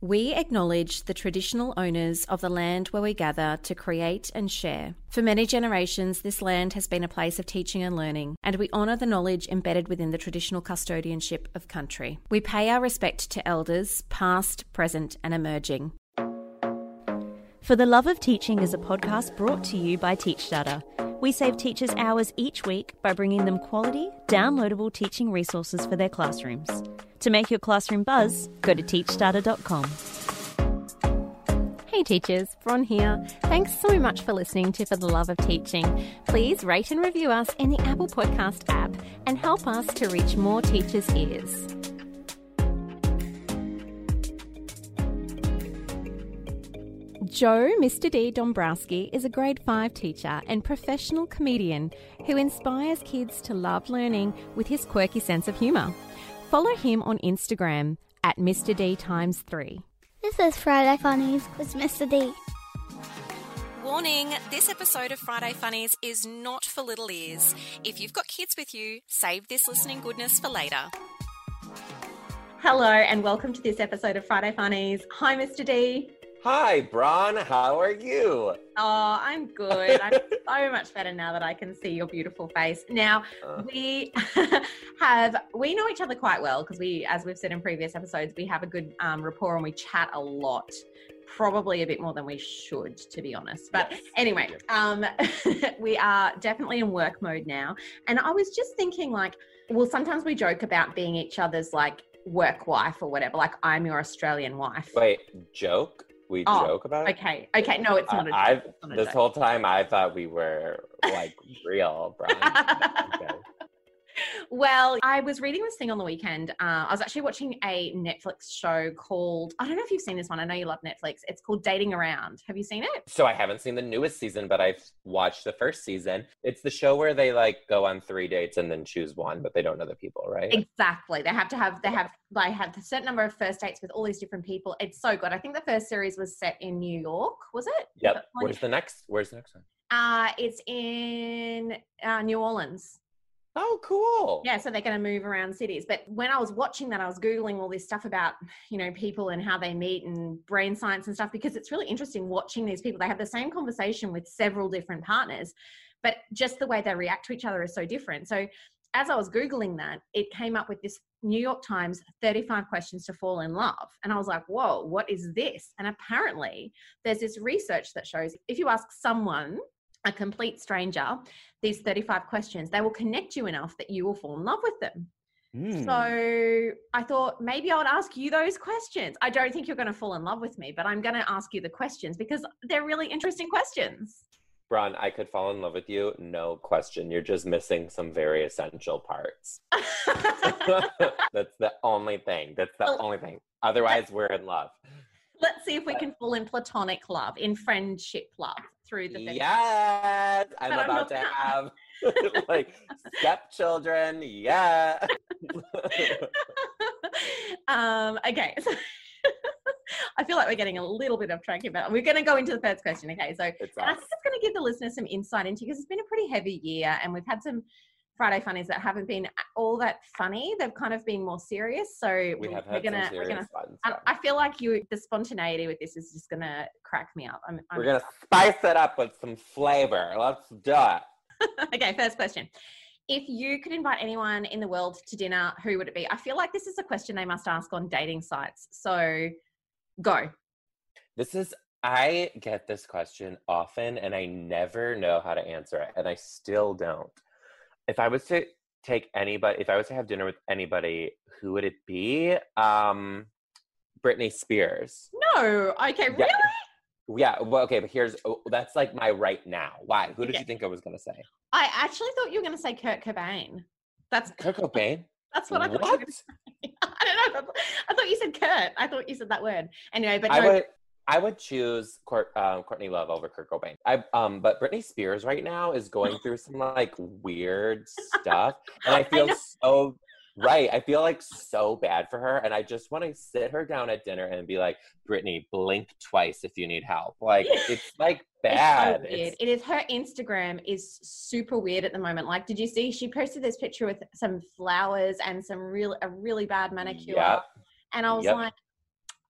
We acknowledge the traditional owners of the land where we gather to create and share. For many generations, this land has been a place of teaching and learning, and we honour the knowledge embedded within the traditional custodianship of country. We pay our respect to elders, past, present, and emerging. For the Love of Teaching is a podcast brought to you by TeachStarter. We save teachers hours each week by bringing them quality, downloadable teaching resources for their classrooms. To make your classroom buzz, go to teachstarter.com. Hey teachers, Bron here. Thanks so much for listening to For the Love of Teaching. Please rate and review us in the Apple Podcast app and help us to reach more teachers' ears. Joe Mr. D. Dombrowski is a grade 5 teacher and professional comedian who inspires kids to love learning with his quirky sense of humour. Follow him on Instagram at Mr. D times 3. This is Friday Funnies with Mr. D. Warning this episode of Friday Funnies is not for little ears. If you've got kids with you, save this listening goodness for later. Hello, and welcome to this episode of Friday Funnies. Hi, Mr. D. Hi, Bron. How are you? Oh, I'm good. I'm so much better now that I can see your beautiful face. Now, uh. we have, we know each other quite well because we, as we've said in previous episodes, we have a good um, rapport and we chat a lot. Probably a bit more than we should, to be honest. But yes. anyway, um, we are definitely in work mode now. And I was just thinking, like, well, sometimes we joke about being each other's like work wife or whatever. Like, I'm your Australian wife. Wait, joke? We oh, joke about it. Okay. Okay. No, it's not a joke. I've not a this joke. whole time I thought we were like real, Brian. okay. Well, I was reading this thing on the weekend. Uh, I was actually watching a Netflix show called, I don't know if you've seen this one. I know you love Netflix. It's called Dating Around. Have you seen it? So I haven't seen the newest season, but I've watched the first season. It's the show where they like go on three dates and then choose one, but they don't know the people, right? Exactly. They have to have, they have, they have a certain number of first dates with all these different people. It's so good. I think the first series was set in New York, was it? Yep. Where's the next, where's the next one? Uh, it's in uh, New Orleans. Oh, cool. Yeah, so they're going to move around cities. But when I was watching that, I was Googling all this stuff about, you know, people and how they meet and brain science and stuff because it's really interesting watching these people. They have the same conversation with several different partners, but just the way they react to each other is so different. So as I was Googling that, it came up with this New York Times 35 questions to fall in love. And I was like, whoa, what is this? And apparently, there's this research that shows if you ask someone a complete stranger these 35 questions, they will connect you enough that you will fall in love with them. Mm. So I thought maybe I would ask you those questions. I don't think you're going to fall in love with me, but I'm going to ask you the questions because they're really interesting questions. Bron, I could fall in love with you, no question. You're just missing some very essential parts. That's the only thing. That's the only thing. Otherwise, we're in love. Let's see if we can fall in platonic love, in friendship love through the Yes, I'm but about I'm to have like stepchildren. Yeah. um, okay. So I feel like we're getting a little bit off track here, but we're going to go into the first question. Okay. So I think it's going to give the listeners some insight into because it's been a pretty heavy year and we've had some Friday funnies that haven't been all that funny. They've kind of been more serious. So we we're gonna, we're gonna. I feel like you, the spontaneity with this is just gonna crack me up. I'm, I'm we're gonna spice it up with some flavor. Let's do it. okay, first question. If you could invite anyone in the world to dinner, who would it be? I feel like this is a question they must ask on dating sites. So, go. This is I get this question often and I never know how to answer it, and I still don't if I was to take anybody, if I was to have dinner with anybody, who would it be? Um, Britney Spears. No. Okay. Really? Yeah. Well, okay, but here's oh, that's like my right now. Why? Who did you think I was gonna say? I actually thought you were gonna say Kurt Cobain. That's Kurt Cobain. That's what I thought. What? I don't know. I thought you said Kurt. I thought you said that word. Anyway, but I would. I would choose Court, um, Courtney Love over Kurt Cobain. I um, but Britney Spears right now is going through some like weird stuff, and I feel I so right. I feel like so bad for her, and I just want to sit her down at dinner and be like, Britney, blink twice if you need help. Like it's like bad. It's so weird. It's... It is her Instagram is super weird at the moment. Like, did you see she posted this picture with some flowers and some real a really bad manicure? Yep. And I was yep. like,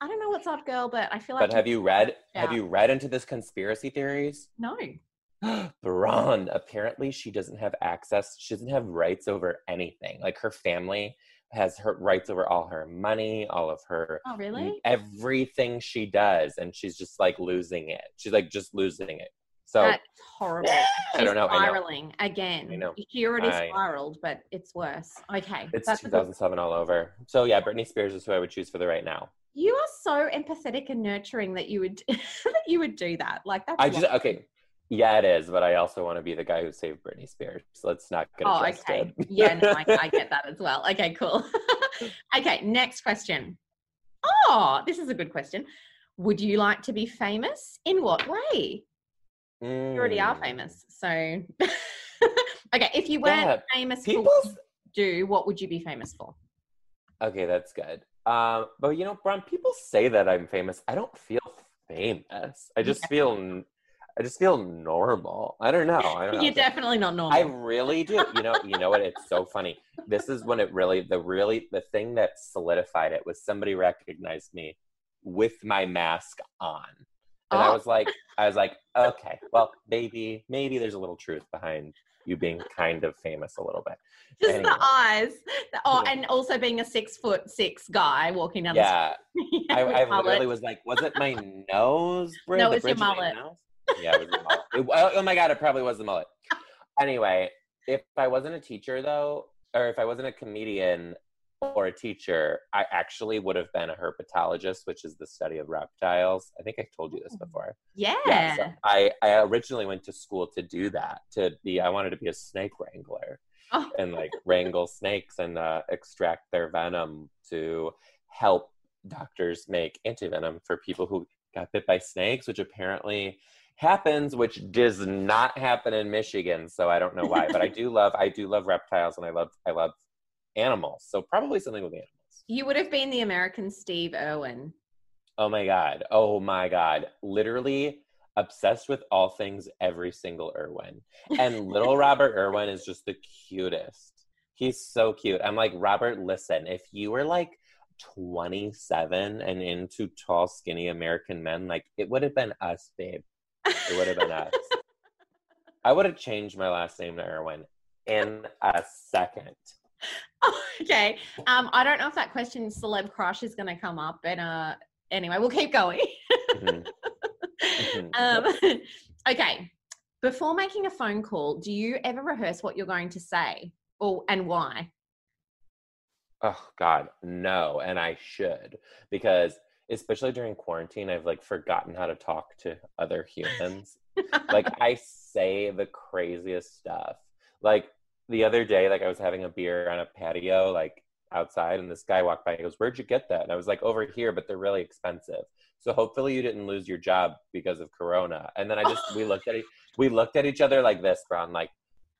I don't know what's up, girl, but I feel like. But have you read? Have you read into this conspiracy theories? No. Bron, apparently she doesn't have access. She doesn't have rights over anything. Like her family has her rights over all her money, all of her Oh, really? everything she does, and she's just like losing it. She's like just losing it. So That's horrible. I don't know, I know. spiraling again. I know. She already I know. spiraled, but it's worse. Okay. it's that's a good- 2007 all over. So yeah, Britney Spears is who I would choose for the right now. You are so empathetic and nurturing that you would that you would do that. Like that's I just okay. Yeah, it is, but I also want to be the guy who saved Britney Spears. So let's not get Oh, okay. Yeah, no, I, I get that as well. Okay, cool. okay, next question. Oh, this is a good question. Would you like to be famous? In what way? You already are Mm. famous. So, okay, if you weren't Yeah, famous People do, what would you be famous for? Okay, that's good. Um, but you know, Bron, people say that I'm famous. I don't feel famous. I just feel, n- I just feel normal. I don't know. I don't know. You're definitely not normal. I really do. You know, you know what? It's so funny. This is when it really, the really, the thing that solidified it was somebody recognized me with my mask on, and I Oh. was like, I was like, okay, well, maybe, maybe there's a little truth behind you being kind of famous a little bit. Just Anyway. the eyes. The- Oh, Yeah. and also being a six foot six guy walking down the Yeah, street. I, with I mullet. literally was like, was it my nose? Brid- No, the it's your bridge mullet. Yeah, it was the mullet. It- oh, oh my god, it probably was the mullet. Anyway, if I wasn't a teacher though, or if I wasn't a comedian or a teacher, I actually would have been a herpetologist, which is the study of reptiles. I think I told you this Oh. before. Yeah. Yeah, so I, I originally went to school to do that. To be, I wanted to be a snake wrangler Oh. and like wrangle snakes and uh, extract their venom to help doctors make antivenom for people who got bit by snakes, which apparently happens, which does not happen in Michigan. So I don't know why, but I do love, I do love reptiles and I love, I love animals. So probably something with animals. You would have been the American Steve Irwin. Oh my god. Oh my god. Literally obsessed with all things every single Irwin. And little Robert Irwin is just the cutest. He's so cute. I'm like, Robert, listen, if you were like 27 and into tall, skinny American men, like it would have been us, babe. It would have been us. I would have changed my last name to Irwin in a second. okay. Um, I don't know if that question celeb crush is going to come up, but uh, anyway, we'll keep going. Mhm. Mhm. um, okay. Before making a phone call, do you ever rehearse what you're going to say, or and why? Oh God, no, and I should because especially during quarantine, I've like forgotten how to talk to other humans. like I say the craziest stuff. Like the other day, like I was having a beer on a patio, like outside, and this guy walked by. He goes, "Where'd you get that?" And I was like, "Over here, but they're really expensive." So hopefully you didn't lose your job because of Corona. And then I just we looked at we looked at each other like this, Bron, like.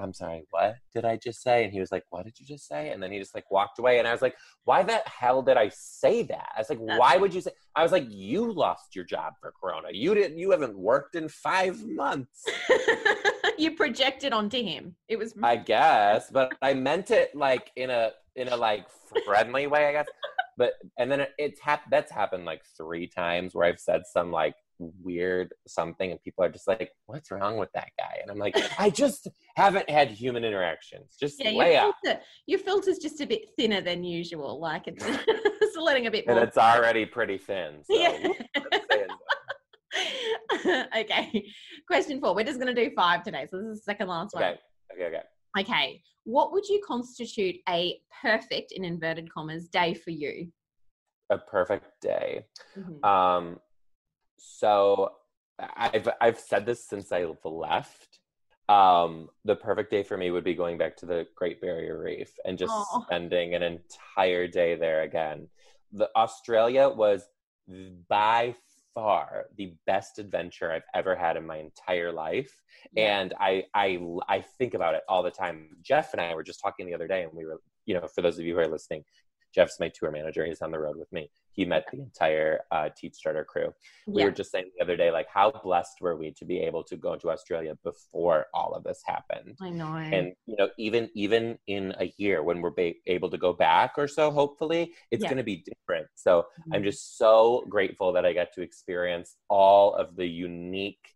I'm sorry, what did I just say? And he was like, What did you just say? And then he just like walked away. And I was like, Why the hell did I say that? I was like, That's Why would you say? I was like, You lost your job for Corona. You didn't, you haven't worked in five months. you projected onto him. It was I guess, but I meant it like in a, in a like friendly way, I guess. But, and then it, it's hap- that's happened like three times where I've said some like weird something and people are just like, What's wrong with that guy? And I'm like, I just haven't had human interactions. Just yeah. lay Your filter, your filter's just a bit thinner than usual. Like it's, it's letting a bit And it's already pretty thin. So Yeah. Let's say it's- okay. Question four. We're just going to do five today. So this is the second last one. okay. Okay. Okay. Okay. What would you constitute a perfect, in inverted commas, day for you? A perfect day. Mhm. Um, so I've I've said this since I left. Um, the perfect day for me would be going back to the Great Barrier Reef and just spending an entire day there again. The Australia was by far the best adventure I've ever had in my entire life, Yeah. and I I I think about it all the time. Jeff and I were just talking the other day, and we were you know for those of you who are listening, Jeff's my tour manager. He's on the road with me. He met the entire uh, Teach Starter crew. We Yeah. were just saying the other day, like, how blessed were we to be able to go to Australia before all of this happened? I know. and you know even even in a year when we're ba- able to go back or so hopefully it's Yeah. going to be different so i'm Mhm. just so grateful that i got to experience all of the unique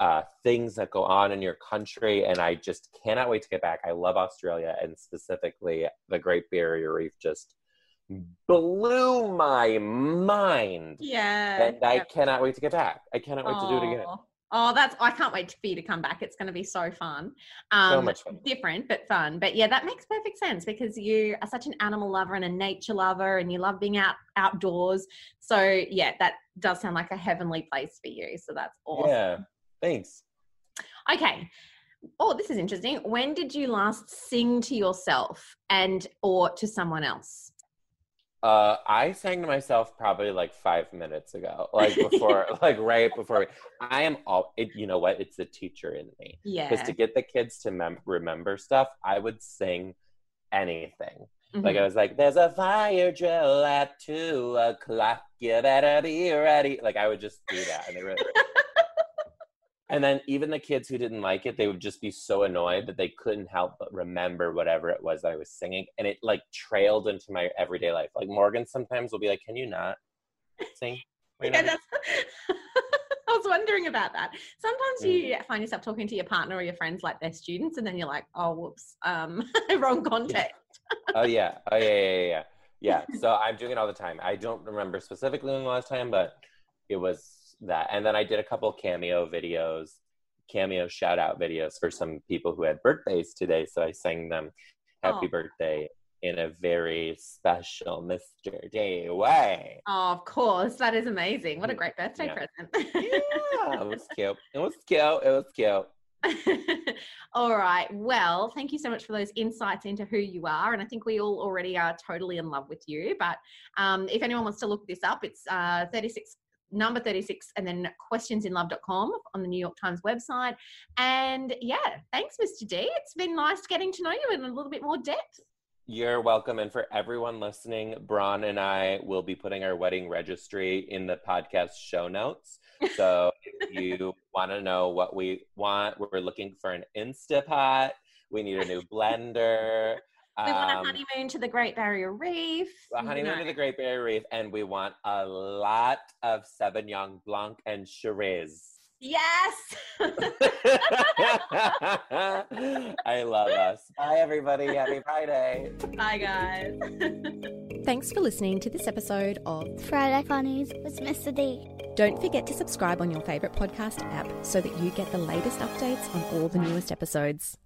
uh, things that go on in your country and i just cannot wait to get back i love australia and specifically the great barrier reef just blew my mind yeah. and i cannot wait to get back i cannot wait to do it again Oh, that's I can't wait for you to come back. It's going to be so fun. Um, so much fun different but fun. But yeah, that makes perfect sense because you are such an animal lover and a nature lover, and you love being out outdoors. So yeah, that does sound like a heavenly place for you. So that's awesome. yeah thanks Okay. Oh, this is interesting. When did you last sing to yourself and or to someone else? Uh, I sang to myself probably like five minutes ago, like before, like right before. We, I am all. It, you know what? It's the teacher in me Yeah. because to get the kids to mem- remember stuff, I would sing anything. Like Mhm. I was like, "There's a fire drill at two o'clock. You better be ready." Like I would just do that, and they were. And then even the kids who didn't like it, they would just be so annoyed that they couldn't help but remember whatever it was that I was singing. And it like trailed into my everyday life. Like Morgan sometimes will be like, Can you not sing? Yeah, that's, I was wondering about that. Sometimes Mm. you find yourself talking to your partner or your friends like they're students, and then you're like, "Oh, whoops, um, wrong context." oh yeah. Oh yeah, yeah, yeah, yeah. Yeah. So I'm doing it all the time. I don't remember specifically when the last time, but it was that. And then I did a couple cameo videos, cameo shout out videos for some people who had birthdays today. So I sang them happy Oh. birthday in a very special Mr. D way. Oh, of course, that is amazing. What a great birthday Yeah. present. Yeah, it was cute. It was cute. It was cute. all right. Well, thank you so much for those insights into who you are. And I think we all already are totally in love with you. But um, if anyone wants to look this up, it's uh, 36, number 36, and then questionsinlove.com on the New York Times website. And yeah, thanks, Mr. D. It's been nice getting to know you in a little bit more depth. You're welcome. And for everyone listening, Bron and I will be putting our wedding registry in the podcast show notes. So if you want to know what we want, we're looking for an Instapot. We need a new blender. We want a um, honeymoon to the Great Barrier Reef. a honeymoon know. to the Great Barrier Reef, and we want a lot of Sauvignon Blanc and Shiraz. Yes. I love us. Bye, everybody. Happy Friday. Bye, guys. Thanks for listening to this episode of Friday Funnies with Mr. D. Don't forget to subscribe on your favourite podcast app so that you get the latest updates on all the newest episodes.